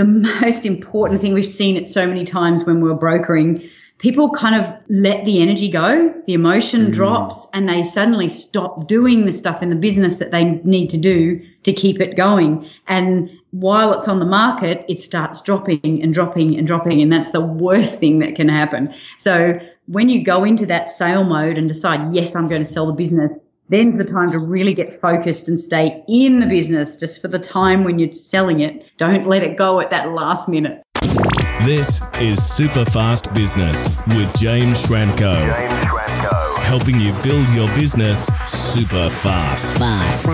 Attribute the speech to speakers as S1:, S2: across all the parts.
S1: the most important thing we've seen it so many times when we're brokering people kind of let the energy go, the emotion mm. drops, and they suddenly stop doing the stuff in the business that they need to do to keep it going. And while it's on the market, it starts dropping and dropping and dropping. And that's the worst thing that can happen. So when you go into that sale mode and decide, yes, I'm going to sell the business, then's the time to really get focused and stay in the business just for the time when you're selling it. Don't let it go at that last minute.
S2: This is Super Fast Business with James Schramko. James Schramko helping you build your business super fast. Fast.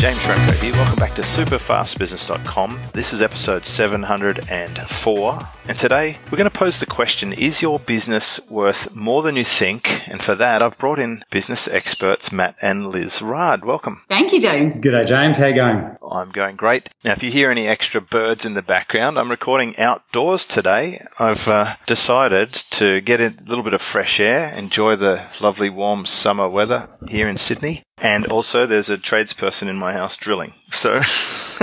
S3: James Schramko here. Welcome back to superfastbusiness.com. This is episode 704. And today we're going to pose the question Is your business worth more than you think? And for that, I've brought in business experts Matt and Liz Raad. Welcome.
S1: Thank you, James.
S4: G'day, James. How you going?
S3: I'm going great. Now, if you hear any extra birds in the background, I'm recording outdoors today. I've uh, decided to get a little bit of fresh air, enjoy the lovely warm summer weather here in Sydney. And also, there's a tradesperson in my house drilling. So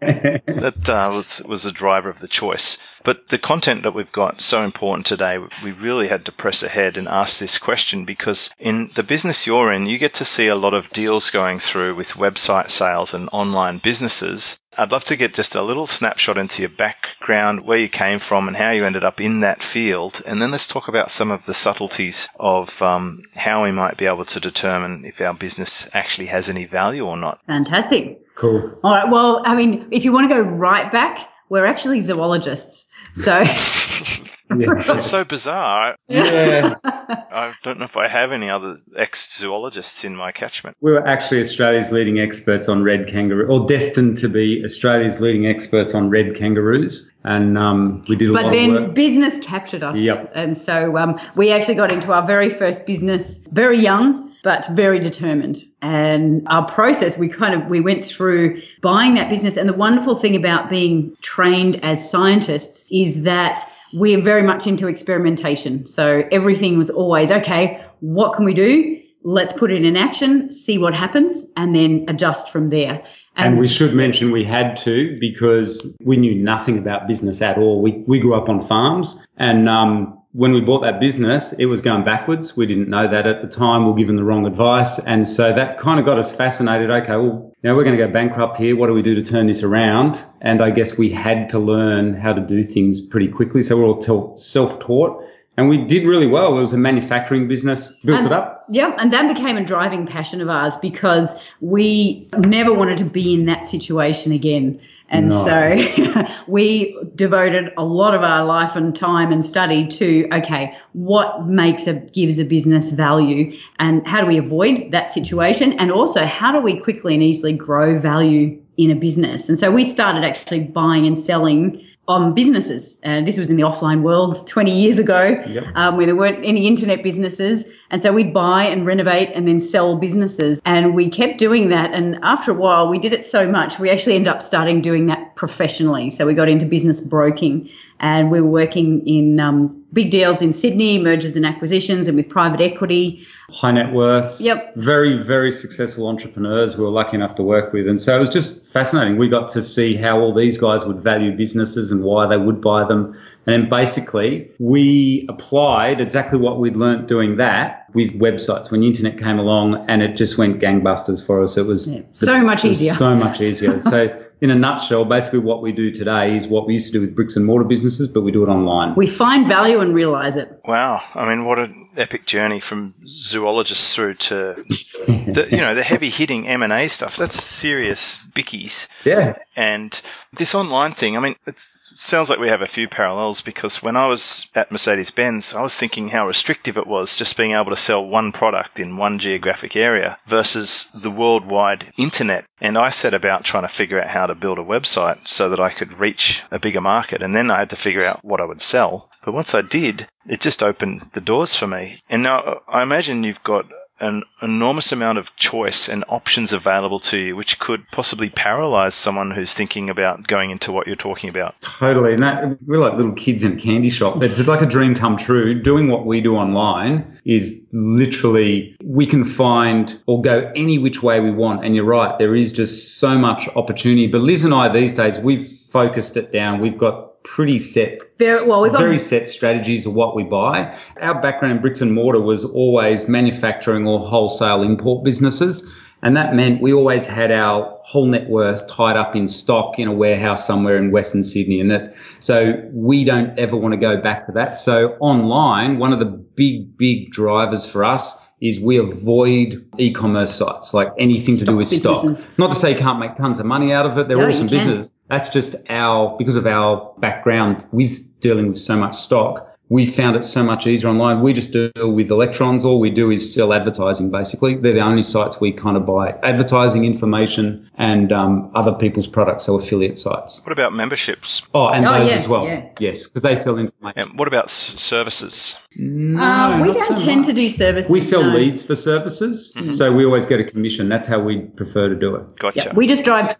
S3: that uh, was was a driver of the choice. But the content that we've got so important today, we really had to press ahead and ask this question because in the business you're in, you get to see a lot of deals going through with website sales and online businesses. I'd love to get just a little snapshot into your background, where you came from, and how you ended up in that field. And then let's talk about some of the subtleties of um, how we might be able to determine if our business actually has any value or not.
S1: Fantastic.
S4: Cool.
S1: All right. Well, I mean, if you want to go right back, we're actually zoologists. So
S3: yeah. that's so bizarre.
S4: Yeah.
S3: I don't know if I have any other ex zoologists in my catchment.
S4: We were actually Australia's leading experts on red kangaroo, or destined to be Australia's leading experts on red kangaroos. And um, we did a
S1: but
S4: lot
S1: of
S4: work.
S1: But then business captured us.
S4: Yep.
S1: And so um, we actually got into our very first business very young but very determined. And our process, we kind of we went through buying that business. And the wonderful thing about being trained as scientists is that we're very much into experimentation. So everything was always okay. What can we do? Let's put it in action, see what happens, and then adjust from there.
S4: And, and, we should mention we had to because we knew nothing about business at all. We, we grew up on farms and, um, when we bought that business, it was going backwards. We didn't know that at the time. We were given the wrong advice. And so that kind of got us fascinated. Okay, well, now we're going to go bankrupt here. What do we do to turn this around? And I guess we had to learn how to do things pretty quickly. So we're all self taught. And we did really well. It was a manufacturing business, built
S1: and,
S4: it up.
S1: Yeah, and that became a driving passion of ours because we never wanted to be in that situation again. And no. so we devoted a lot of our life and time and study to, okay, what makes a, gives a business value and how do we avoid that situation? And also how do we quickly and easily grow value in a business? And so we started actually buying and selling on businesses. And this was in the offline world 20 years ago, yep. um, where there weren't any internet businesses. And so we'd buy and renovate and then sell businesses. And we kept doing that. And after a while, we did it so much, we actually ended up starting doing that professionally. So we got into business broking and we were working in um, big deals in Sydney, mergers and acquisitions, and with private equity.
S4: High net worths.
S1: Yep.
S4: Very, very successful entrepreneurs we were lucky enough to work with. And so it was just fascinating. We got to see how all these guys would value businesses and why they would buy them. And then basically we applied exactly what we'd learnt doing that with websites when the internet came along and it just went gangbusters for us. It was
S1: yeah, so the, much easier.
S4: So much easier. so in a nutshell, basically what we do today is what we used to do with bricks and mortar businesses, but we do it online.
S1: We find value and realize it.
S3: Wow. I mean, what an epic journey from zoologists through to the, you know, the heavy hitting M&A stuff. That's serious bickies.
S4: Yeah.
S3: And this online thing, I mean, it sounds like we have a few parallels because when I was at Mercedes Benz, I was thinking how restrictive it was just being able to sell one product in one geographic area versus the worldwide internet. And I set about trying to figure out how to build a website so that I could reach a bigger market. And then I had to figure out what I would sell. But once I did, it just opened the doors for me. And now I imagine you've got an enormous amount of choice and options available to you, which could possibly paralyze someone who's thinking about going into what you're talking about.
S4: Totally. And that, we're like little kids in a candy shop. It's like a dream come true. Doing what we do online is literally, we can find or go any which way we want. And you're right. There is just so much opportunity. But Liz and I these days, we've focused it down. We've got pretty set,
S1: very, well, we've
S4: very
S1: got,
S4: set strategies of what we buy. Our background in bricks and mortar was always manufacturing or wholesale import businesses. And that meant we always had our whole net worth tied up in stock in a warehouse somewhere in Western Sydney. And that, so we don't ever want to go back to that. So online, one of the big, big drivers for us is we avoid e-commerce sites, like anything to do with
S1: businesses.
S4: stock. Not to say you can't make tons of money out of it. They're
S1: No,
S4: awesome
S1: can.
S4: Business. That's just our, because of our background with dealing with so much stock, we found it so much easier online. We just deal with electrons. All we do is sell advertising, basically. They're the only sites we kind of buy advertising information and um, other people's products, so affiliate sites.
S3: What about memberships?
S4: Oh, and
S1: Oh,
S4: those
S1: yeah,
S4: as well.
S1: yeah.
S4: Yes, because they sell information.
S3: And what about s- services?
S4: No,
S1: uh, we don't
S4: so
S1: tend
S4: much.
S1: to do services.
S4: We sell
S1: no.
S4: leads for services, so we always get a commission. That's how we prefer to do it.
S3: Gotcha.
S1: Yeah, we just drive.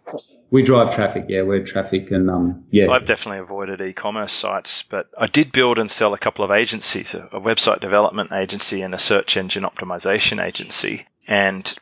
S4: We drive traffic, yeah, we're traffic and um, yeah.
S3: I've definitely avoided e-commerce sites, but I did build and sell a couple of agencies, a, a website development agency and a search engine optimization agency. And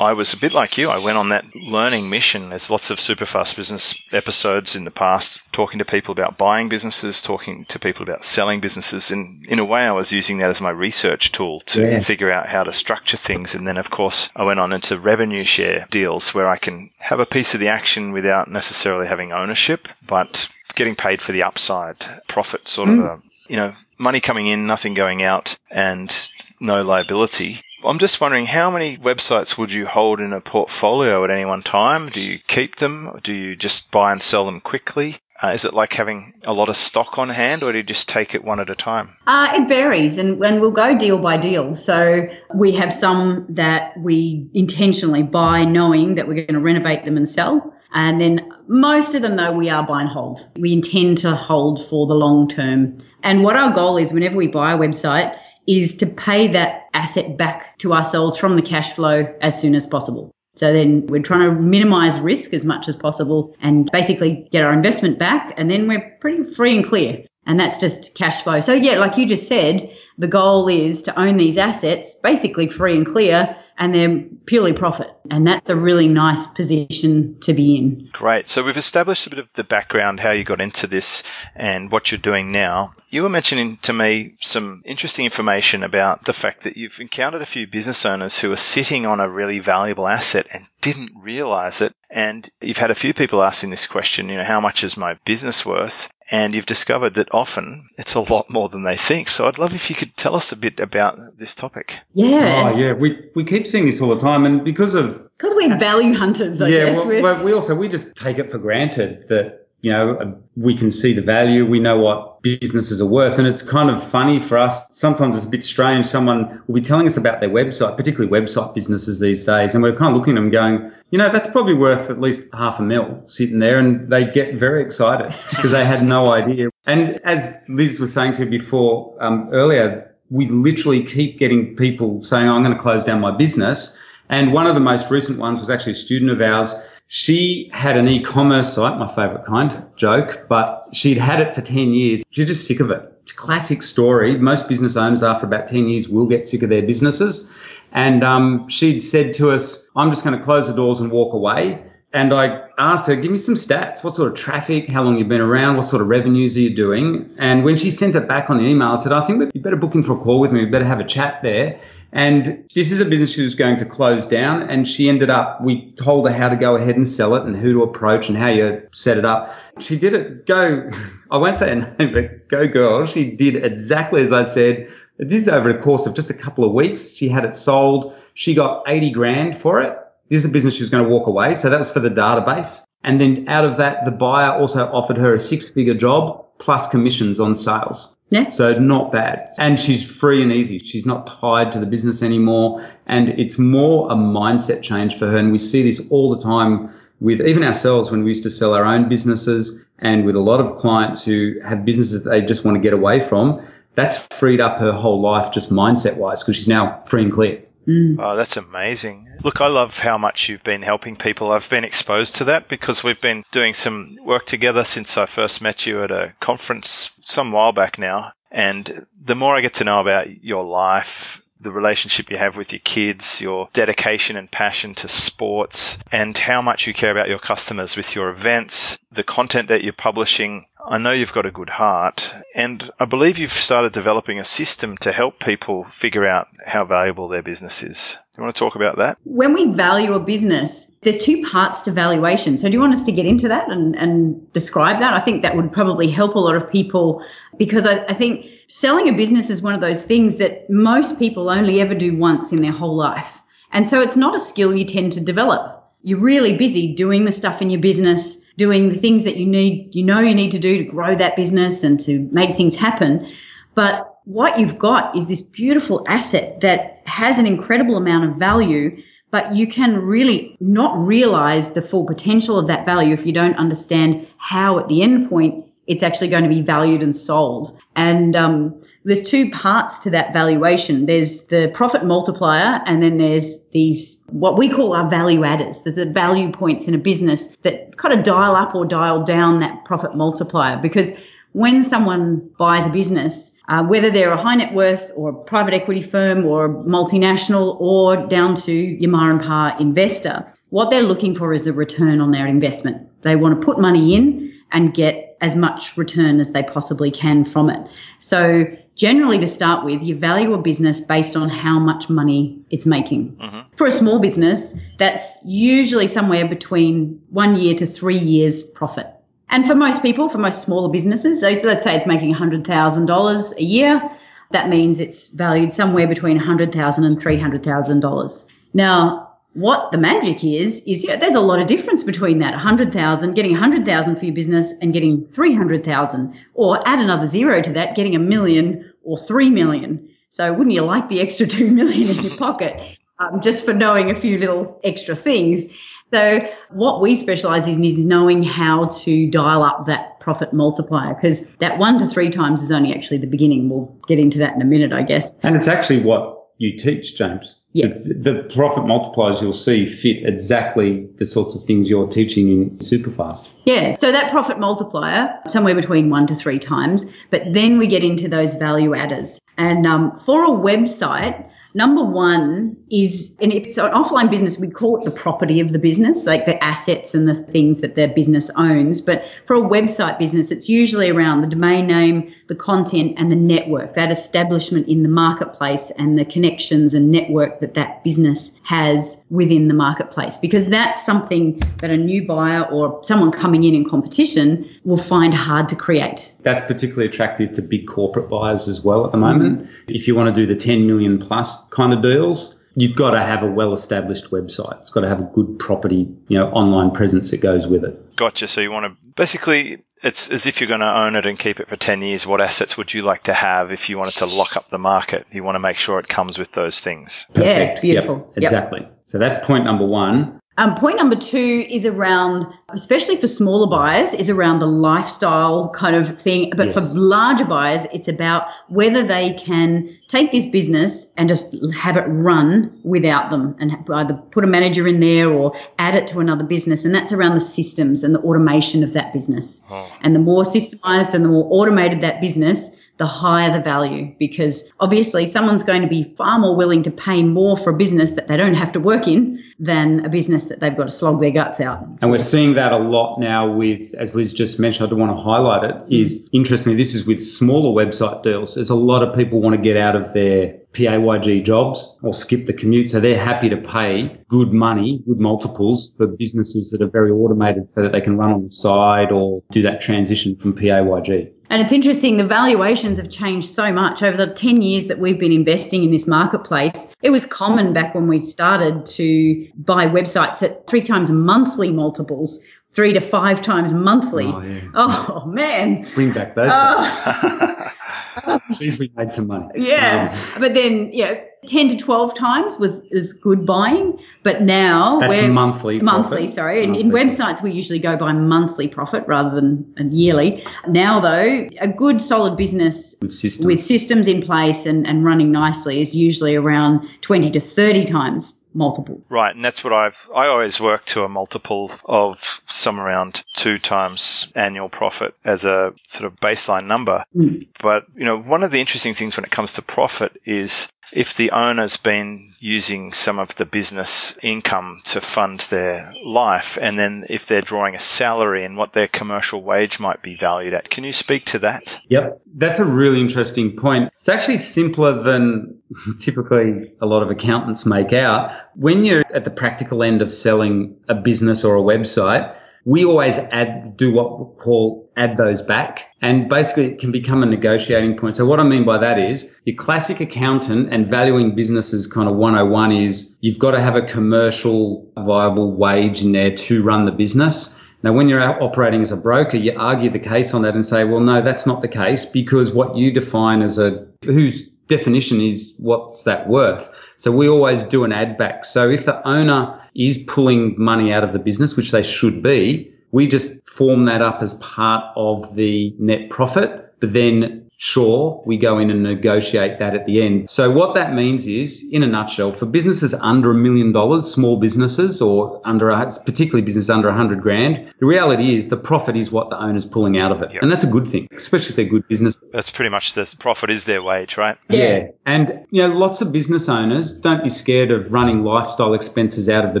S3: I was a bit like you. I went on that learning mission. There's lots of Superfast Business episodes in the past, talking to people about buying businesses, talking to people about selling businesses. And in a way, I was using that as my research tool to
S4: Yeah.
S3: figure out how to structure things. And then, of course, I went on into revenue share deals where I can have a piece of the action without necessarily having ownership, but getting paid for the upside profit sort of mm. a, you know, money coming in, nothing going out and no liability. I'm just wondering how many websites would you hold in a portfolio at any one time? Do you keep them? Do you just buy and sell them quickly? Uh, is it like having a lot of stock on hand or do you just take it one at a time?
S1: Uh, it varies, and, and we'll go deal by deal. So we have some that we intentionally buy knowing that we're going to renovate them and sell. And then most of them, though, we are buy and hold. We intend to hold for the long term. And what our goal is whenever we buy a website is to pay that asset back to ourselves from the cash flow as soon as possible. So then we're trying to minimize risk as much as possible and basically get our investment back. And then we're pretty free and clear. And that's just cash flow. So yeah, like you just said, the goal is to own these assets basically free and clear and they're purely profit. And that's a really nice position to be in.
S3: Great. So we've established a bit of the background, how you got into this and what you're doing now. You were mentioning to me some interesting information about the fact that you've encountered a few business owners who are sitting on a really valuable asset and didn't realize it. And you've had a few people asking this question, you know, how much is my business worth? And you've discovered that often it's a lot more than they think. So I'd love if you could tell us a bit about this topic.
S1: Yeah.
S4: Oh yeah, we we keep seeing this all the time, and because of
S1: Because we're value hunters, I
S4: yeah,
S1: guess.
S4: well, well, we also we just take it for granted that you know we can see the value, we know what businesses are worth, and it's kind of funny for us. Sometimes it's a bit strange. Someone will be telling us about their website, particularly website businesses these days, and we're kind of looking at them going, you know, that's probably worth at least half a mil sitting there, and they get very excited because they had no idea. And as Liz was saying to you before um, earlier, we literally keep getting people saying, I'm going to close down my business. And one of the most recent ones was actually a student of ours. She had an e-commerce site, my favorite kind, joke, but she'd had it for 10 years. She's just sick of it. It's a classic story. Most business owners after about 10 years will get sick of their businesses. And um, she'd said to us, I'm just going to close the doors and walk away. And I asked her, give me some stats. What sort of traffic? How long you've been around? What sort of revenues are you doing? And when she sent it back on the email, I said, I think you better book in for a call with me. We better have a chat there. And this is a business she was going to close down. And she ended up, we told her how to go ahead and sell it and who to approach and how you set it up. She did it. Go, I won't say her name, but go girl. She did exactly as I said. This is over the course of just a couple of weeks. She had it sold. She got 80 grand for it. This is a business she was going to walk away. So that was for the database. And then out of that, the buyer also offered her a six figure job plus commissions on sales.
S1: Yeah.
S4: So not bad. And she's free and easy. She's not tied to the business anymore. And it's more a mindset change for her. And we see this all the time with even ourselves when we used to sell our own businesses and with a lot of clients who have businesses that they just want to get away from. That's freed up her whole life just mindset wise because she's now free and clear. Mm.
S3: Oh, that's amazing. Look, I love how much you've been helping people. I've been exposed to that because we've been doing some work together since I first met you at a conference some while back now. And the more I get to know about your life, the relationship you have with your kids, your dedication and passion to sports, and how much you care about your customers with your events, the content that you're publishing. I know you've got a good heart, and I believe you've started developing a system to help people figure out how valuable their business is. Do you want to talk about that?
S1: When we value a business, there's two parts to valuation. So, do you want us to get into that and, and describe that? I think that would probably help a lot of people because I, I think selling a business is one of those things that most people only ever do once in their whole life. And so, it's not a skill you tend to develop. You're really busy doing the stuff in your business doing the things that you need, you know, you need to do to grow that business and to make things happen. But what you've got is this beautiful asset that has an incredible amount of value, but you can really not realize the full potential of that value if you don't understand how at the end point it's actually going to be valued and sold. And um, there's two parts to that valuation. There's the profit multiplier, and then there's these what we call our value adders, the, the value points in a business that kind of dial up or dial down that profit multiplier. Because when someone buys a business, uh, whether they're a high net worth or a private equity firm or a multinational or down to your ma and pa investor, what they're looking for is a return on their investment. They want to put money in and get as much return as they possibly can from it. So generally to start with, you value a business based on how much money it's making. Mm-hmm. For a small business, that's usually somewhere between one year to three years profit. And for most people, for most smaller businesses, so let's say it's making $100,000 a year, that means it's valued somewhere between $100,000 and $300,000. Now, what the magic is is yeah, there's a lot of difference between that 100,000 getting 100,000 for your business and getting 300,000 or add another zero to that getting a million or 3 million so wouldn't you like the extra 2 million in your pocket um, just for knowing a few little extra things so what we specialize in is knowing how to dial up that profit multiplier because that 1 to 3 times is only actually the beginning we'll get into that in a minute I guess
S4: and it's actually what you teach James
S1: yeah.
S4: the profit multipliers you'll see fit exactly the sorts of things you're teaching in Superfast.
S1: Yeah, so that profit multiplier, somewhere between one to three times, but then we get into those value adders. And um, for a website, Number one is, and if it's an offline business, we call it the property of the business, like the assets and the things that their business owns. But for a website business, it's usually around the domain name, the content, and the network, that establishment in the marketplace and the connections and network that that business has within the marketplace. Because that's something that a new buyer or someone coming in in competition will find hard to create.
S4: That's particularly attractive to big corporate buyers as well at the moment. Mm-hmm. If you want to do the 10 million plus kind of deals, you've got to have a well-established website. It's got to have a good property, you know, online presence that goes with it.
S3: Gotcha. So you want to basically, it's as if you're going to own it and keep it for 10 years. What assets would you like to have if you wanted to lock up the market? You want to make sure it comes with those things.
S1: Perfect. Yeah, beautiful.
S4: Yep, exactly. Yep. So that's point number one.
S1: Um, point number two is around, especially for smaller buyers, is around the lifestyle kind of thing. But yes. for larger buyers, it's about whether they can take this business and just have it run without them and either put a manager in there or add it to another business. And that's around the systems and the automation of that business. Oh. And the more systemized and the more automated that business, the higher the value because obviously someone's going to be far more willing to pay more for a business that they don't have to work in than a business that they've got to slog their guts out.
S4: And we're seeing that a lot now with, as Liz just mentioned, I don't want to highlight it, is interestingly, this is with smaller website deals. There's a lot of people want to get out of their PAYG jobs or skip the commute. So they're happy to pay good money, good multiples for businesses that are very automated so that they can run on the side or do that transition from PAYG.
S1: And it's interesting, the valuations have changed so much over the 10 years that we've been investing in this marketplace. It was common back when we started to buy websites at three times monthly multiples, three to five times monthly. Oh, yeah. oh man.
S4: Bring back those oh. At least we made some money.
S1: Yeah. Um, but then, you know, 10 to 12 times was is good buying but now
S4: that's we're monthly
S1: monthly
S4: profit.
S1: sorry monthly. in websites we usually go by monthly profit rather than yearly now though a good solid business
S4: with systems,
S1: with systems in place and, and running nicely is usually around 20 to 30 times multiple
S3: right and that's what i've i always work to a multiple of some around two times annual profit as a sort of baseline number mm. but you know one of the interesting things when it comes to profit is if the owner's been using some of the business income to fund their life, and then if they're drawing a salary and what their commercial wage might be valued at. Can you speak to that?
S4: Yep. That's a really interesting point. It's actually simpler than typically a lot of accountants make out. When you're at the practical end of selling a business or a website, we always add, do what we call add those back. And basically it can become a negotiating point. So what I mean by that is your classic accountant and valuing businesses kind of 101 is you've got to have a commercial viable wage in there to run the business. Now, when you're operating as a broker, you argue the case on that and say, well, no, that's not the case because what you define as a, whose definition is what's that worth? So we always do an add back. So if the owner is pulling money out of the business, which they should be, we just form that up as part of the net profit, but then sure, we go in and negotiate that at the end. So what that means is, in a nutshell, for businesses under a million dollars, small businesses or under, a, particularly business under a hundred grand, the reality is the profit is what the owner's pulling out of it. Yep. And that's a good thing, especially if they're good business.
S3: That's pretty much the profit is their wage, right?
S4: Yeah. yeah. And, you know, lots of business owners don't be scared of running lifestyle expenses out of the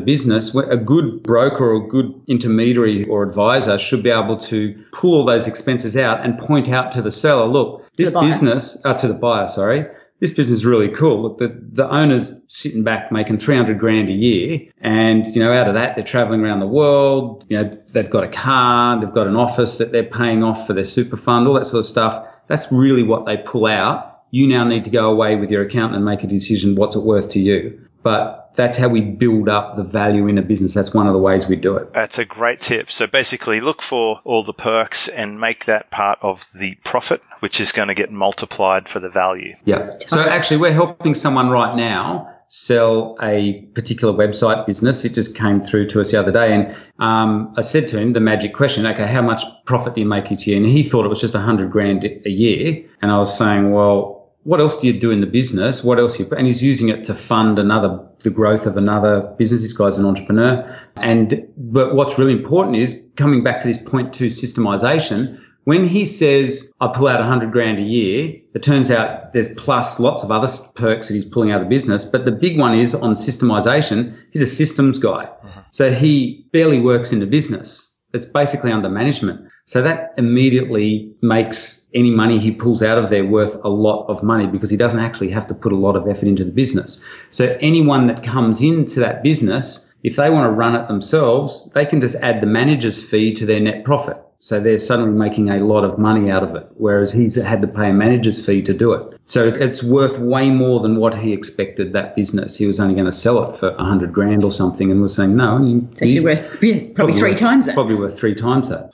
S4: business. A good broker or a good intermediary or advisor should be able to pull all those expenses out and point out to the seller, look, this business, uh, to the buyer, sorry, this business is really cool. Look, the, the owner's sitting back making 300 grand a year. And, you know, out of that, they're traveling around the world. You know, they've got a car, they've got an office that they're paying off for their super fund, all that sort of stuff. That's really what they pull out. You now need to go away with your accountant and make a decision. What's it worth to you? But that's how we build up the value in a business. That's one of the ways we do it.
S3: That's a great tip. So basically look for all the perks and make that part of the profit, which is going to get multiplied for the value.
S4: Yeah. So actually we're helping someone right now sell a particular website business. It just came through to us the other day. And um, I said to him the magic question, okay, how much profit do you make each year? And he thought it was just a hundred grand a year. And I was saying, well, what else do you do in the business? What else you, and he's using it to fund another, the growth of another business. This guy's an entrepreneur. And, but what's really important is coming back to this point two systemization. When he says, I pull out a hundred grand a year, it turns out there's plus lots of other perks that he's pulling out of the business. But the big one is on systemization. He's a systems guy. Uh-huh. So he barely works in the business. It's basically under management. So that immediately makes any money he pulls out of there worth a lot of money because he doesn't actually have to put a lot of effort into the business. So anyone that comes into that business, if they want to run it themselves, they can just add the manager's fee to their net profit. So they're suddenly making a lot of money out of it, whereas he's had to pay a manager's fee to do it. So it's worth way more than what he expected that business. He was only going to sell it for a hundred grand or something, and was saying no.
S1: It's actually worth yes, probably, probably, three
S4: worth,
S1: times that.
S4: Probably worth three times that.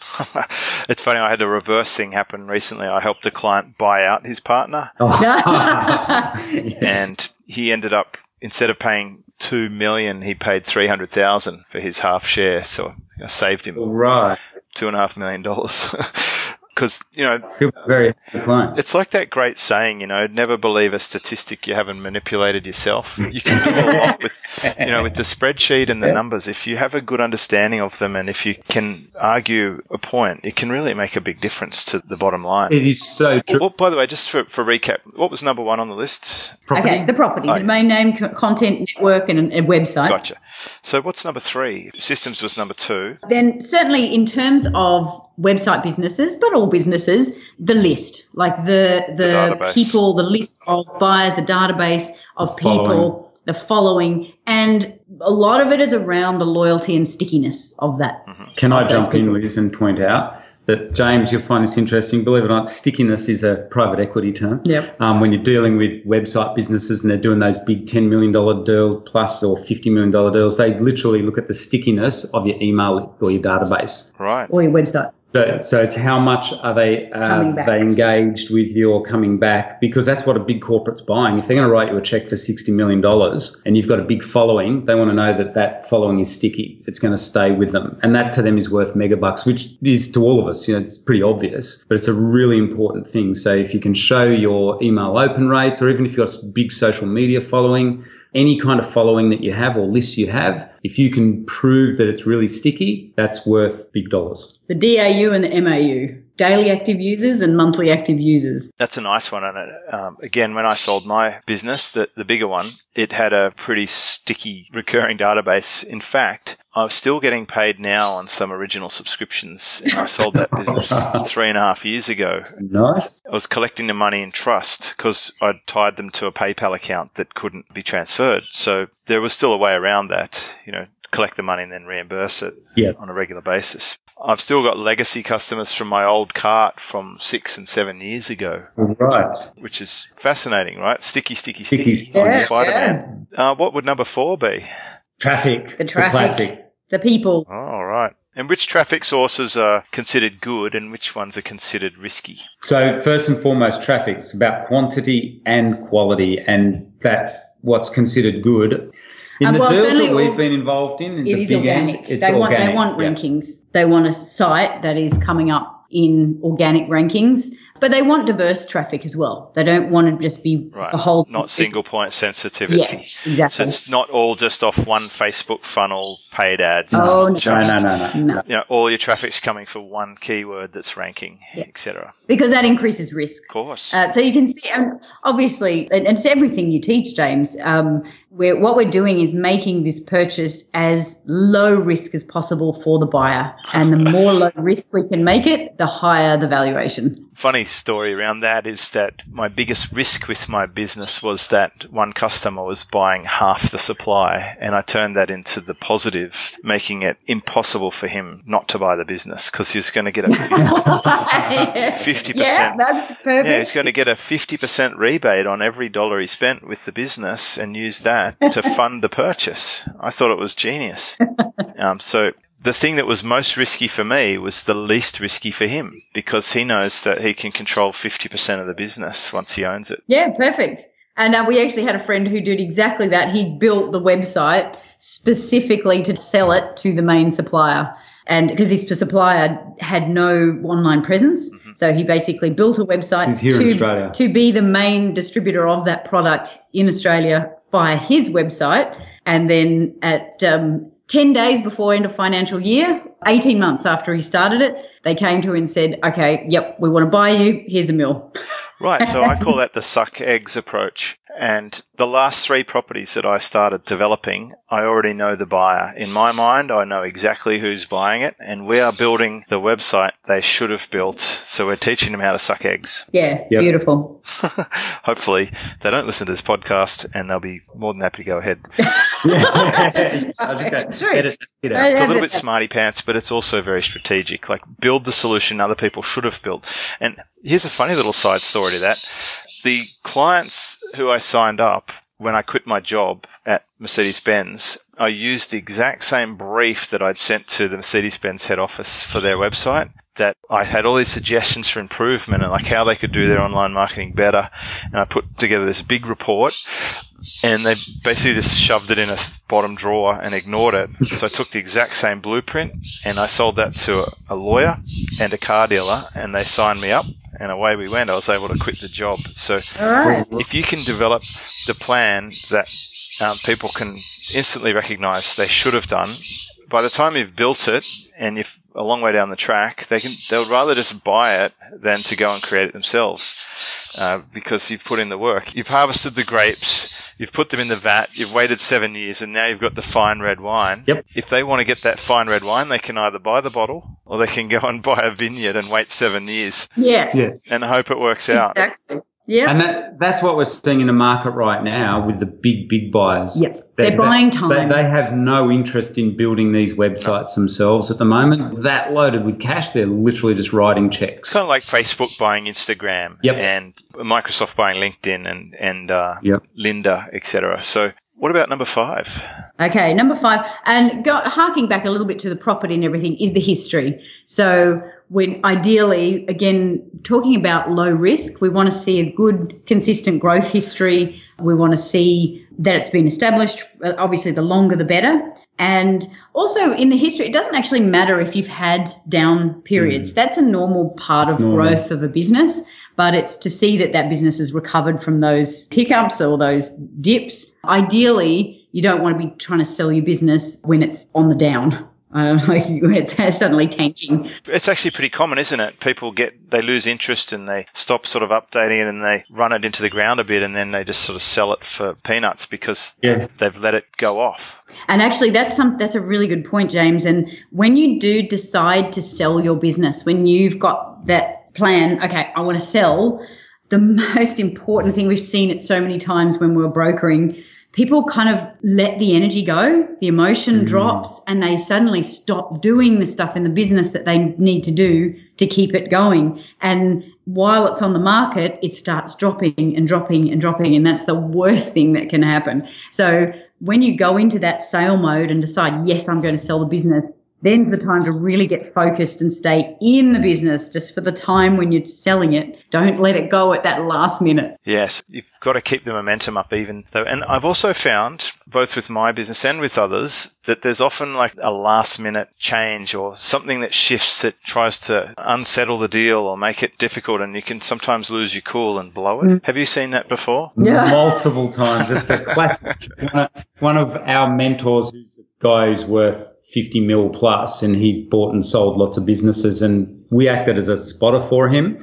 S3: it's funny. I had a reverse thing happen recently. I helped a client buy out his partner, oh. and he ended up instead of paying two million, he paid three hundred thousand for his half share. So I saved him.
S4: Right
S3: two and a half million dollars. Because, you know,
S4: very
S3: it's like that great saying, you know, never believe a statistic you haven't manipulated yourself. You can do a lot with, you know, with the spreadsheet and the yeah. numbers. If you have a good understanding of them and if you can argue a point, it can really make a big difference to the bottom line.
S4: It is so true.
S3: Well, by the way, just for, for recap, what was number one on the list?
S1: Property? Okay, the property, oh, domain name, content network, and a website.
S3: Gotcha. So what's number three? Systems was number two.
S1: Then certainly in terms of website businesses, but all businesses, the list, like the the, the people, the list of buyers, the database of the people, following. the following, and a lot of it is around the loyalty and stickiness of that.
S4: Mm-hmm. Can I jump people. in, Liz, and point out that James, you'll find this interesting. Believe it or not, stickiness is a private equity term.
S1: Yep.
S4: Um, when you're dealing with website businesses and they're doing those big $10 million deals plus or $50 million deals, they literally look at the stickiness of your email or your database.
S3: Right.
S1: Or your website.
S4: So, so it's how much are they uh, they engaged with you or coming back? Because that's what a big corporate's buying. If they're going to write you a check for sixty million dollars and you've got a big following, they want to know that that following is sticky. It's going to stay with them, and that to them is worth megabucks, which is to all of us. You know, it's pretty obvious, but it's a really important thing. So if you can show your email open rates, or even if you've got a big social media following any kind of following that you have or list you have, if you can prove that it's really sticky, that's worth big dollars.
S1: The DAU and the MAU daily active users and monthly active users.
S3: That's a nice one. And um, again, when I sold my business, the, the bigger one, it had a pretty sticky recurring database. In fact, I'm still getting paid now on some original subscriptions. And I sold that business three and a half years ago.
S4: Nice.
S3: I was collecting the money in trust because I'd tied them to a PayPal account that couldn't be transferred. So there was still a way around that, you know, collect the money and then reimburse it
S4: Yeah.
S3: on a regular basis. I've still got legacy customers from my old cart from six and seven years ago,
S4: Right.
S3: which is fascinating, right? Sticky, sticky,
S4: Sticky,
S3: sticky,
S4: sticky.
S3: like
S1: Yeah,
S3: Spider Man. Uh, what would number four be?
S4: Traffic.
S1: The traffic.
S4: classic.
S1: The people.
S3: All right. And which traffic sources are considered good and which ones are considered risky?
S4: So first and foremost, traffic. It's about quantity and quality, and that's what's considered good. In
S1: Uh,
S4: the
S1: well,
S4: deals that we've been involved in, in
S1: It
S4: the
S1: is
S4: big end, it's
S1: they want
S4: organic.
S1: they want
S4: yeah.
S1: rankings. They want a site that is coming up in organic rankings, but they want diverse traffic as well. They don't want to just be
S3: Right.
S1: the whole
S3: Not single point sensitivity.
S1: Yes, exactly.
S3: So it's not all just off one Facebook funnel, paid ads.
S1: Oh, no.
S3: It's
S4: No,
S3: just,
S4: no, no, no.
S1: no,
S3: You know, all your traffic's coming for one keyword that's ranking,
S1: Yeah.
S3: etc.
S1: because that increases risk.
S3: Of course.
S1: Uh, so you can see, um, obviously, and, and it's everything you teach, James. Um, where what we're doing is making this purchase as low risk as possible for the buyer, and the more low risk we can make it, the higher the valuation.
S3: Funny story around that is that my biggest risk with my business was that one customer was buying half the supply, and I turned that into the positive, making it impossible for him not to buy the business because he was going to get a 50%.
S1: Yeah, that's perfect.
S3: Yeah, he's going to get a 50% rebate on every dollar he spent with the business and use that to fund the purchase. I thought it was genius. Um, so the thing that was most risky for me was the least risky for him because he knows that he can control 50% of the business once he owns it.
S1: Yeah, perfect. And uh, we actually had a friend who did exactly that. He built the website specifically to sell it to the main supplier. And because his supplier had no online presence, so he basically built a website
S4: He's here in
S1: to,
S4: Australia.
S1: to be the main distributor of that product in Australia via his website. And then at um, 10 days before end of financial year, 18 months after he started it, they came to him and said, okay, yep, we want to buy you. Here's a mill.
S3: Right. So I call that the suck eggs approach. And the last three properties that I started developing, I already know the buyer. In my mind, I know exactly who's buying it, and we are building the website they should have built. So we're teaching them how to suck eggs.
S1: Yeah,
S4: Yep.
S1: beautiful.
S3: Hopefully, they don't listen to this podcast, and they'll be more than happy to go ahead.
S4: I'll just go,
S1: True.
S4: edit it out.
S3: It's a little bit smarty pants, but it's also very strategic. Like build the solution other people should have built. And here's a funny little side story to that. The clients who I signed up when I quit my job at Mercedes Benz, I used the exact same brief that I'd sent to the Mercedes Benz head office for their website. That I had all these suggestions for improvement and like how they could do their online marketing better. And I put together this big report and they basically just shoved it in a bottom drawer and ignored it. So I took the exact same blueprint and I sold that to a, a lawyer and a car dealer, and they signed me up. And away we went. I was able to quit the job. So
S1: right.
S3: if you can develop the plan that um, people can instantly recognize they should have done, by the time you've built it and you're a long way down the track, they can they'll rather just buy it than to go and create it themselves. Uh, because you've put in the work. You've harvested the grapes, you've put them in the vat, you've waited seven years, and now you've got the fine red wine.
S4: Yep.
S3: If they want to get that fine red wine, they can either buy the bottle or they can go and buy a vineyard and wait seven years
S1: Yeah.
S4: Yeah.
S3: and hope it works out.
S1: Exactly. Yeah.
S4: And that, that's what we're seeing in the market right now with the big, big buyers.
S1: Yeah. They're buying time.
S4: They, they have no interest in building these websites themselves at the moment. That loaded with cash, they're literally just writing checks.
S3: It's kind of like Facebook buying Instagram
S4: Yep.
S3: and Microsoft buying LinkedIn and, and uh,
S4: Yep.
S3: Lynda, etc. So what about number five?
S1: Okay, number five, and go, harking back a little bit to the property and everything is the history. So, when ideally, again, talking about low risk, we want to see a good, consistent growth history. We want to see that it's been established. Uh, Obviously, the longer the better. And also in the history, it doesn't actually matter if you've had down periods. That's a normal part
S4: It's
S1: of
S4: normal.
S1: growth of a business. But it's to see that that business has recovered from those hiccups or those dips. Ideally, you don't want to be trying to sell your business when it's on the down. I don't know, when it's suddenly tanking.
S3: It's actually pretty common, isn't it? People get, they lose interest and they stop sort of updating it and they run it into the ground a bit and then they just sort of sell it for peanuts because yeah. they've let it go off.
S1: And actually, that's some, that's a really good point, James. And when you do decide to sell your business, when you've got that plan, okay, I want to sell, the most important thing we've seen it so many times when we're brokering people kind of let the energy go, the emotion mm. drops, and they suddenly stop doing the stuff in the business that they need to do to keep it going. And while it's on the market, it starts dropping and dropping and dropping. And that's the worst thing that can happen. So when you go into that sale mode and decide, yes, I'm going to sell the business, then's the time to really get focused and stay in the business just for the time when you're selling it. Don't let it go at that last minute.
S3: Yes, you've got to keep the momentum up even though. And I've also found, both with my business and with others, that there's often like a last minute change or something that shifts that tries to unsettle the deal or make it difficult and you can sometimes lose your cool and blow it. Mm. Have you seen that before?
S4: Yeah. Multiple times. It's a classic. one of our mentors who's a guy who's worth 50 mil plus and he bought and sold lots of businesses and we acted as a spotter for him.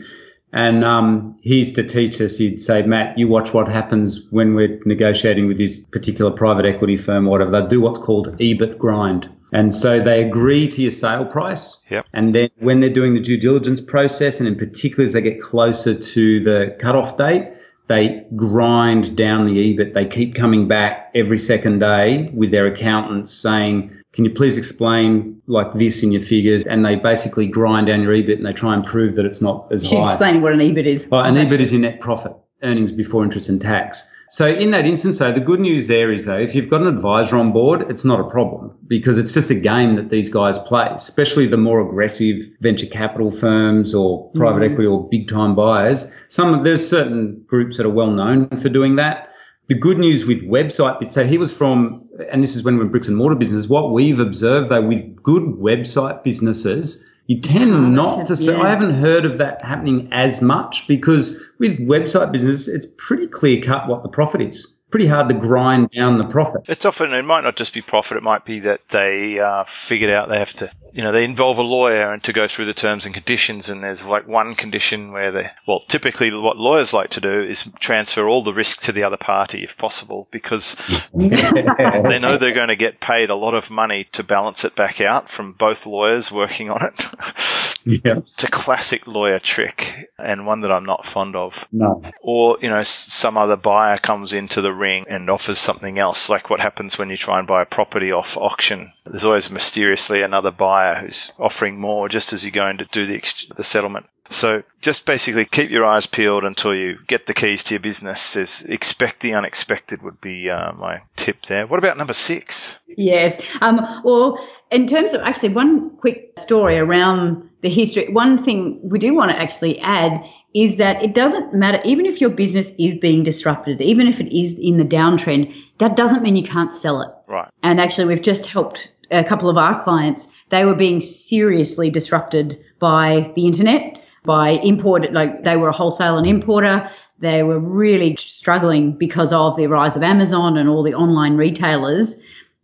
S4: And um, he used to teach us, he'd say, Matt, you watch what happens when we're negotiating with this particular private equity firm or whatever. They do what's called EBIT grind. And so they agree to your sale price.
S3: Yep.
S4: And then when they're doing the due diligence process, and in particular as they get closer to the cutoff date, they grind down the EBIT. They keep coming back every second day with their accountants saying, can you please explain like this in your figures? And they basically grind down your EBIT and they try and prove that it's not as
S1: high. Explaining what an EBIT is.
S4: Oh, an EBIT is your net profit, earnings before interest and tax. So in that instance, though, the good news there is though, if you've got an advisor on board, it's not a problem because it's just a game that these guys play, especially the more aggressive venture capital firms or private mm-hmm. equity or big time buyers. Some there's certain groups that are well known for doing that. The good news with website, so he was from, and this is when we're bricks and mortar business. What we've observed though with good website businesses, you tend not to, say, yeah. I haven't heard of that happening as much because with website business, it's pretty clear cut what the profit is pretty hard to grind down the profit.
S3: It's often, it might not just be profit, it might be that they uh, figured out they have to, you know, they involve a lawyer and to go through the terms and conditions. And there's like one condition where they, well, typically what lawyers like to do is transfer all the risk to the other party if possible because they know they're going to get paid a lot of money to balance it back out from both lawyers working on it.
S4: Yeah.
S3: It's a classic lawyer trick and one that I'm not fond of.
S4: No.
S3: Or, you know, some other buyer comes into the ring and offers something else, like what happens when you try and buy a property off auction. There's always mysteriously another buyer who's offering more just as you're going to do the, ex- the settlement. So just basically keep your eyes peeled until you get the keys to your business. There's expect the unexpected would be uh, my tip there. What about number six?
S1: Yes. Um, well, in terms of actually one quick story around the history, one thing we do want to actually add is that it doesn't matter, even if your business is being disrupted, even if it is in the downtrend, that doesn't mean you can't sell it.
S3: Right.
S1: And actually, we've just helped a couple of our clients. They were being seriously disrupted by the internet, by import, like they were a wholesale and importer. They were really struggling because of the rise of Amazon and all the online retailers.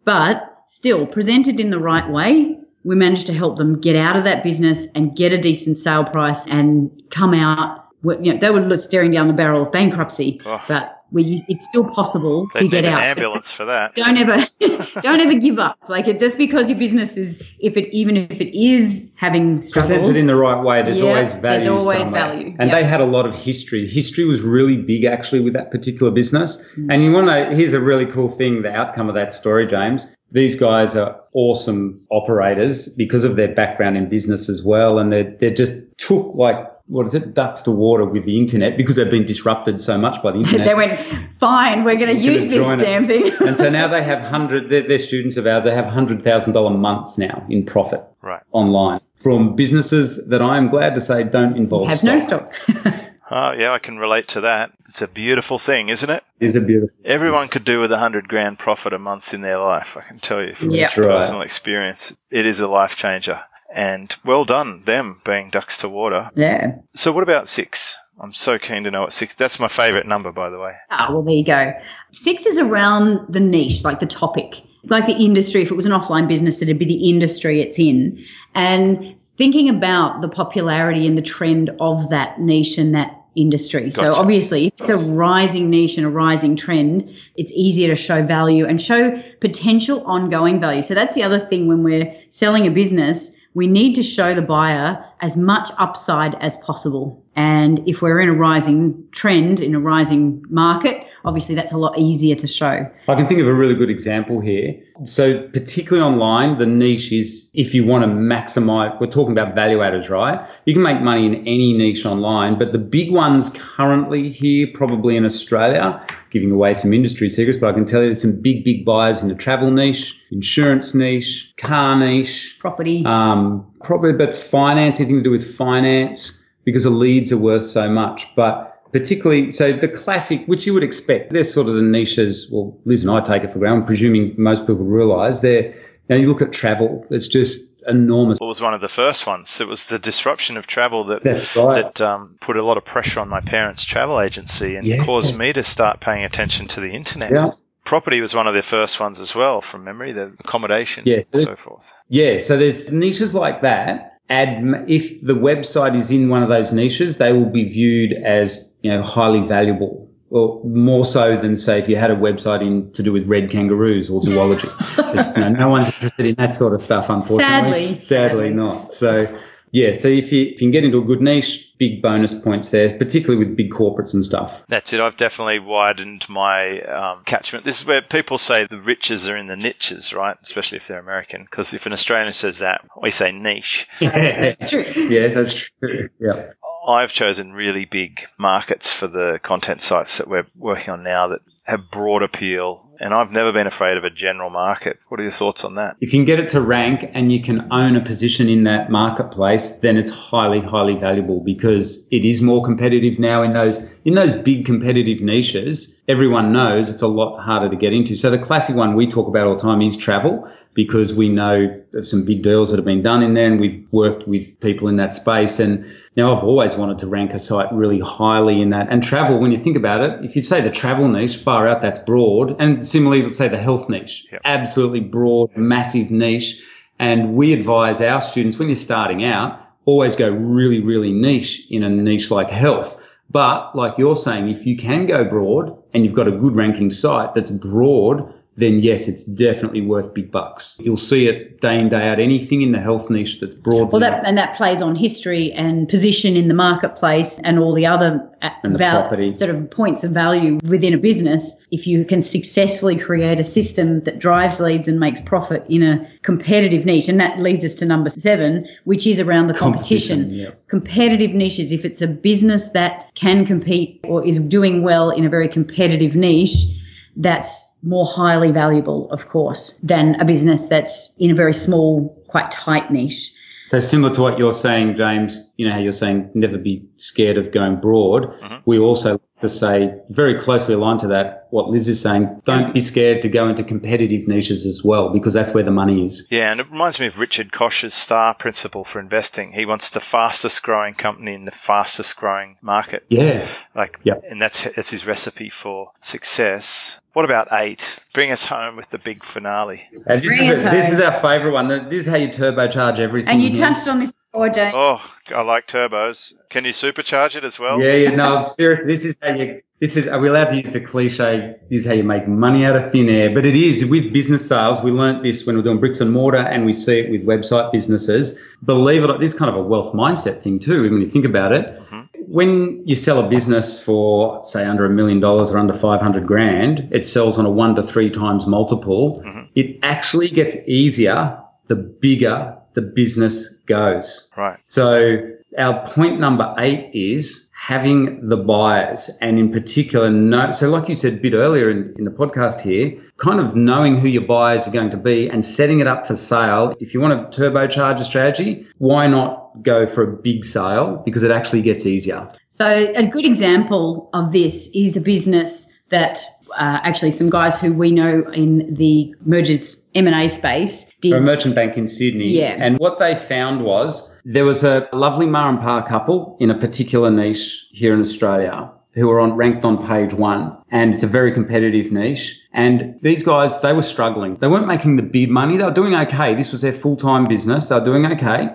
S1: But still presented in the right way, we managed to help them get out of that business and get a decent sale price and come out. You know, they were staring down the barrel of bankruptcy, oh. but we, it's still possible
S3: They'd to
S1: get out.
S3: ambulance for that.
S1: Don't ever, don't ever give up. Like it, just because your business is, if it even if it is having struggles,
S4: presented in the right way, there's
S1: yeah,
S4: always value.
S1: There's always somewhere. value,
S4: and yep. they had a lot of history. History was really big actually with that particular business. Mm. And you want to? Here's a really cool thing. The outcome of that story, James. These guys are awesome operators because of their background in business as well, and they they just took like what is it, ducks to water with the internet because they've been disrupted so much by the internet.
S1: they went, fine, we're going to use this damn thing.
S4: and so now they have hundred, they're, they're, students of ours, they have hundred thousand dollar months now in profit
S3: right.
S4: online from businesses that I am glad to say don't involve
S1: have
S4: stock.
S1: no stock.
S3: Oh, yeah, I can relate to that. It's a beautiful thing, isn't it?
S4: It is a beautiful.
S3: Everyone could do with a hundred grand profit a month in their life. I can tell you from yep. personal right. experience. It is a life changer. And well done, them being ducks to water.
S1: Yeah.
S3: So what about six? I'm so keen to know what six. That's my favourite number, by the way.
S1: Ah, well, there you go. Six is around the niche, like the topic. like the industry, if it was an offline business, it'd be the industry it's in. And thinking about the popularity and the trend of that niche and that industry. Gotcha. So obviously, if it's a rising niche and a rising trend, it's easier to show value and show potential ongoing value. So that's the other thing when we're selling a business, we need to show the buyer as much upside as possible. And if we're in a rising trend, in a rising market, obviously that's a lot easier to show.
S4: I can think of a really good example here. So particularly online, the niche is if you want to maximize, we're talking about value adders, right? You can make money in any niche online, but the big ones currently here, probably in Australia, giving away some industry secrets, but I can tell you there's some big, big buyers in the travel niche, insurance niche, car niche,
S1: property,
S4: um, probably, but finance, anything to do with finance because the leads are worth so much. But particularly, so the classic, which you would expect, they're sort of the niches. Well, Liz and I take it for granted. I'm presuming most people realise they're. Now you look at travel; it's just enormous.
S3: It was one of the first ones. It was the disruption of travel that
S4: right.
S3: that um, put a lot of pressure on my parents' travel agency and yeah. caused me to start paying attention to the internet.
S4: Yeah.
S3: Property was one of their first ones as well, from memory. The accommodation,
S4: yes,
S3: and so forth.
S4: Yeah, so there's niches like that add if the website is in one of those niches, they will be viewed as you know highly valuable. Or more so than say if you had a website in to do with red kangaroos or zoology. you know, no one's interested in that sort of stuff, unfortunately.
S1: Sadly,
S4: sadly, sadly not. So yeah, so if you, if you can get into a good niche, big bonus points there, particularly with big corporates and stuff.
S3: That's it. I've definitely widened my um, catchment. This is where people say the riches are in the niches, right? Especially if they're American. Because if an Australian says that, we say niche.
S1: that's true.
S4: Yes, that's true. Yeah.
S3: I've chosen really big markets for the content sites that we're working on now that have broad appeal and I've never been afraid of a general market. What are your thoughts on that?
S4: If you can get it to rank and you can own a position in that marketplace, then it's highly, highly valuable because it is more competitive now in those in those big competitive niches. Everyone knows it's a lot harder to get into. So the classic one we talk about all the time is travel because we know of some big deals that have been done in there and we've worked with people in that space and now, I've always wanted to rank a site really highly in that. And travel, when you think about it, if you'd say the travel niche, far out, that's broad. And similarly, let's say the health niche, yep. absolutely broad, massive niche. And we advise our students when you're starting out, always go really, really niche in a niche like health. But like you're saying, if you can go broad and you've got a good ranking site that's broad, then yes, it's definitely worth big bucks. You'll see it day in, day out. Anything in the health niche that's broad.
S1: Well, that, and that plays on history and position in the marketplace and all the other
S4: uh, and the val-
S1: sort of points of value within a business. If you can successfully create a system that drives leads and makes profit in a competitive niche, and that leads us to number seven, which is around the competition.
S4: competition yeah.
S1: Competitive niches. If it's a business that can compete or is doing well in a very competitive niche, that's more highly valuable, of course, than a business that's in a very small, quite tight niche.
S4: So similar to what you're saying, James, you know how you're saying never be scared of going broad. Mm-hmm. We also to say very closely aligned to that, what Liz is saying, don't be scared to go into competitive niches as well, because that's where the money is.
S3: Yeah, and it reminds me of Richard Koch's star principle for investing. He wants the fastest growing company in the fastest growing market.
S4: Yeah.
S3: Like,
S4: yep.
S3: and that's, that's his recipe for success. What about eight? Bring us home with the big finale.
S4: And this, is, this is, our favourite one. This is how you turbocharge everything.
S1: And you here. touched on this before, James.
S3: Oh, I like turbos. Can you supercharge it as well?
S4: Yeah, yeah. No, seriously, this is how you. This is. Are we allowed to use the cliche? This is how you make money out of thin air. But it is with business sales. We learnt this when we we're doing bricks and mortar, and we see it with website businesses. Believe it or not, this is kind of a wealth mindset thing too. When you think about it, mm-hmm when you sell a business for say under a million dollars or under 500 grand, it sells on a one to three times multiple. Mm-hmm. It actually gets easier the bigger the business goes.
S3: Right.
S4: So our point number eight is having the buyers and in particular know, so like you said a bit earlier in, in the podcast here, kind of knowing who your buyers are going to be and setting it up for sale. If you want to turbocharge a strategy, why not go for a big sale because it actually gets easier.
S1: So a good example of this is a business that uh, actually some guys who we know in the mergers M&A space did.
S4: a merchant bank in Sydney.
S1: Yeah.
S4: And what they found was there was a lovely ma and pa couple in a particular niche here in Australia. who are on ranked on page one and it's a very competitive niche. And these guys, they were struggling. They weren't making the big money. They were doing okay. This was their full-time business. They were doing okay.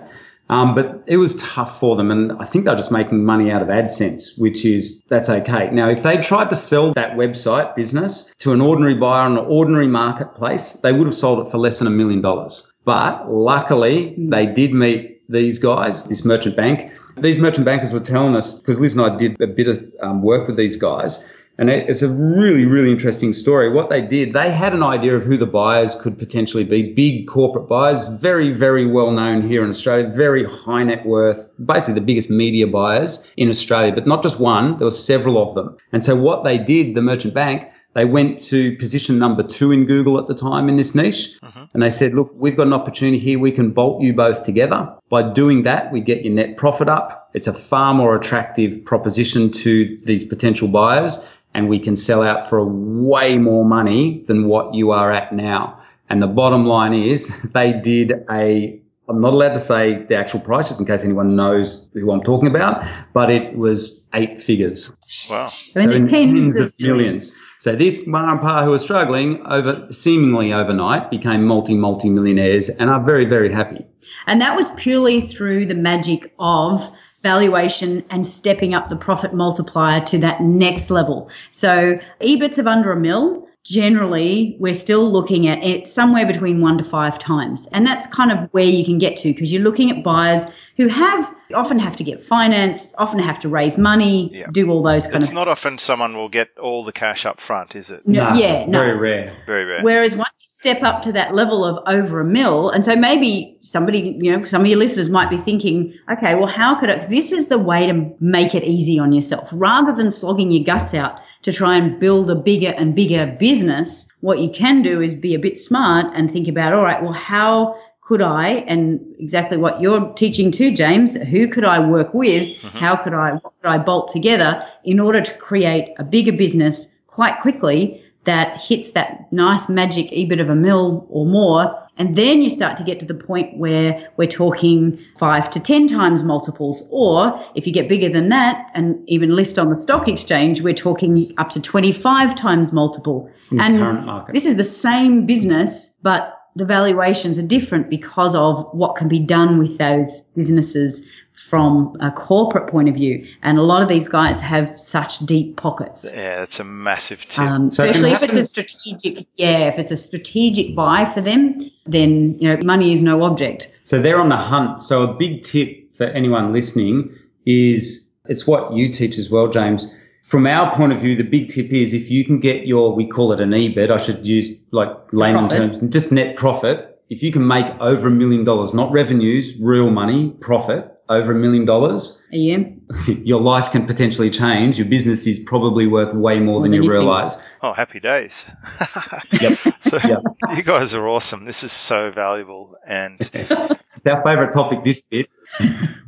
S4: Um, but it was tough for them. And I think they're just making money out of AdSense, which is, that's okay. Now, if they tried to sell that website business to an ordinary buyer on an ordinary marketplace, they would have sold it for less than a million dollars. But luckily, they did meet these guys, this merchant bank. These merchant bankers were telling us, because Liz and I did a bit of um, work with these guys, and it's a really, really interesting story. What they did, they had an idea of who the buyers could potentially be. Big corporate buyers, very, very well known here in Australia, very high net worth, basically the biggest media buyers in Australia, but not just one, there were several of them. And so what they did, the merchant bank, they went to position number two in Google at the time in this niche. Uh-huh. And they said, look, we've got an opportunity here. We can bolt you both together. By doing that, we get your net profit up. It's a far more attractive proposition to these potential buyers and we can sell out for way more money than what you are at now. And the bottom line is they did a, I'm not allowed to say the actual price just in case anyone knows who I'm talking about, but it was eight figures.
S3: Wow.
S1: I mean,
S4: so tens, tens of millions. So this ma and pa who are struggling over seemingly overnight became multi multi millionaires and are very very happy.
S1: And that was purely through the magic of valuation and stepping up the profit multiplier to that next level. So EBITs of under a mil, generally we're still looking at it somewhere between one to five times. And that's kind of where you can get to because you're looking at buyers who have often have to get finance, often have to raise money, yeah. do all those kind
S3: it's
S1: of.
S3: It's not often someone will get all the cash up front, is it?
S1: No, yeah, no.
S4: Very rare.
S3: Very rare.
S1: Whereas once you step up to that level of over a mil, and so maybe somebody, you know, some of your listeners might be thinking, okay, well, how could I? Because this is the way to make it easy on yourself, rather than slogging your guts out to try and build a bigger and bigger business. What you can do is be a bit smart and think about, all right, well, how could I, and exactly what you're teaching too, James, who could I work with? Mm-hmm. How could I, what could I bolt together in order to create a bigger business quite quickly that hits that nice magic EBIT of a mil or more? And then you start to get to the point where we're talking five to 10 times multiples. Or if you get bigger than that and even list on the stock exchange, we're talking up to 25 times multiple. And this is the same business, but the valuations are different because of what can be done with those businesses from a corporate point of view. And a lot of these guys have such deep pockets.
S3: Yeah, it's a massive tip.
S1: Um, so especially if it's a strategic, yeah, if it's a strategic buy for them, then you know money is no object.
S4: So they're on the hunt. So a big tip for anyone listening is it's what you teach as well, James from our point of view, the big tip is if you can get your, we call it an EBIT, I should use like layman terms, just net profit. If you can make over a million dollars, not revenues, real money, profit, over a million dollars
S1: a year,
S4: your life can potentially change. Your business is probably worth way more, more than, than, you, realize.
S3: Oh, happy days.
S4: yep.
S3: So
S4: yep.
S3: you guys are awesome. This is so valuable. And
S4: it's our favorite topic this bit.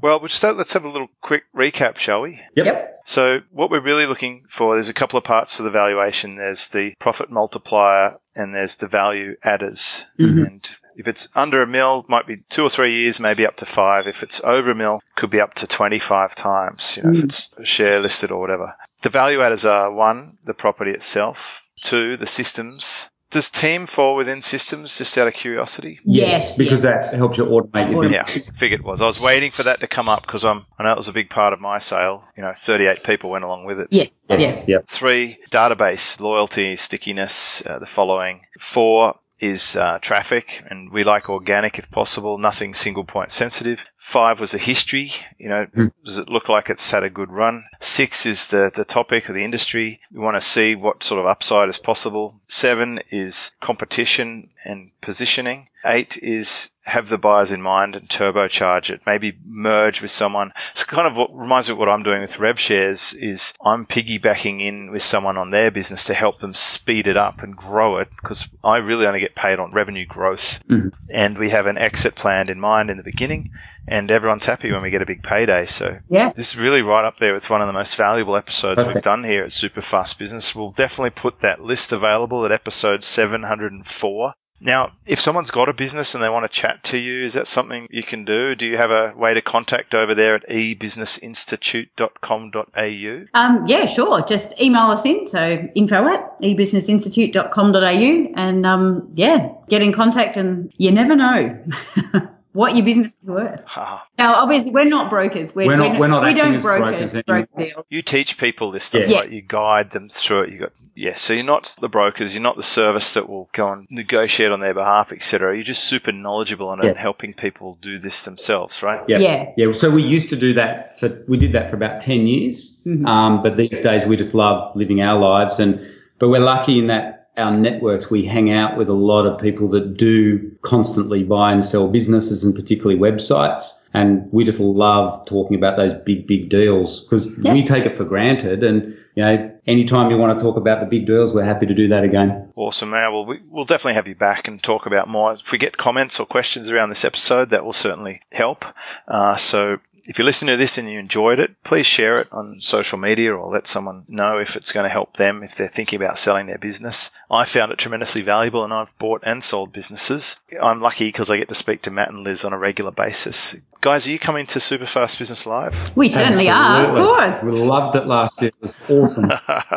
S3: well, we'll just, let's have a little quick recap, shall we?
S4: Yep. yep.
S3: So what we're really looking for, there's a couple of parts to the valuation. There's the profit multiplier and there's the value adders. Mm-hmm. And if it's under a mil, might be two or three years, maybe up to five. If it's over a mil, could be up to 25 times, you know, mm. if it's share listed or whatever. The value adders are one, the property itself, two, the systems, does team fall within systems just out of curiosity?
S4: Yes, yes because that helps you automate your
S3: business. Yeah, figured it was. I was waiting for that to come up because I'm, I know it was a big part of my sale. You know, 38 people went along with it.
S1: Yes.
S4: Yes. Yeah.
S3: Three, database, loyalty, stickiness, uh, the following. Four, is uh, traffic, and we like organic if possible, nothing single point sensitive. Five was the history. You know, mm. does it look like it's had a good run? Six is the, the topic of the industry. We want to see what sort of upside is possible. Seven is competition and positioning. Eight is have the buyers in mind and turbocharge it. Maybe merge with someone. It's kind of what reminds me of what I'm doing with RevShares is I'm piggybacking in with someone on their business to help them speed it up and grow it because I really only get paid on revenue growth.
S4: Mm-hmm.
S3: And we have an exit plan in mind in the beginning and everyone's happy when we get a big payday. So
S1: yeah.
S3: this is really right up there with one of the most valuable episodes we've done here at Super Fast Business. We'll definitely put that list available at episode 704 Now, if someone's got a business and they want to chat to you, is that something you can do? Do you have a way to contact over there at ebusinessinstitute.com.au?
S1: Um, yeah, sure. Just email us in. So info at ebusinessinstitute.com.au and um, yeah, get in contact and you never know. what your business is worth. now, obviously, we're not brokers. We're,
S4: we're not. We're not.
S1: We
S4: don't
S1: broker,
S4: broker
S1: deals.
S3: You teach people this stuff,
S1: yes.
S3: right? You guide them through it. You got yes. Yeah, so you're not the brokers. You're not the service that will go and negotiate on their behalf, etc. You're just super knowledgeable on it and helping people do this themselves, right?
S4: Yeah.
S1: Yeah.
S4: Yeah. So we used to do that. So we did that for about ten years. Mm-hmm. Um, but these days we just love living our lives, and but we're lucky in that our networks, we hang out with a lot of people that do constantly buy and sell businesses and particularly websites. And we just love talking about those big, big deals because yeah. we take it for granted. And, you know, anytime you want to talk about the big deals, we're happy to do that again.
S3: Awesome, man. Well, we, will definitely have you back and talk about more. If we get comments or questions around this episode, that will certainly help. Uh, so if you're listening to this and you enjoyed it, please share it on social media or let someone know if it's going to help them if they're thinking about selling their business. I found it tremendously valuable and I've bought and sold businesses. I'm lucky because I get to speak to Matt and Liz on a regular basis. Guys, are you coming to Superfast Business Live?
S1: We certainly Absolutely. are, of course.
S4: We loved it last year. It was awesome.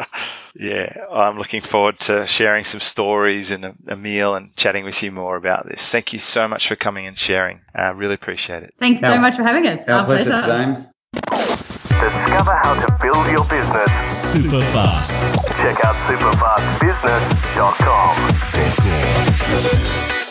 S3: yeah, I'm looking forward to sharing some stories and a, a, meal and chatting with you more about this. Thank you so much for coming and sharing. I uh, really appreciate it.
S1: Thanks our, so much for having us.
S4: Our, our pleasure, pleasure, James.
S2: Discover how to build your business super fast. Check out superfastbusiness.com.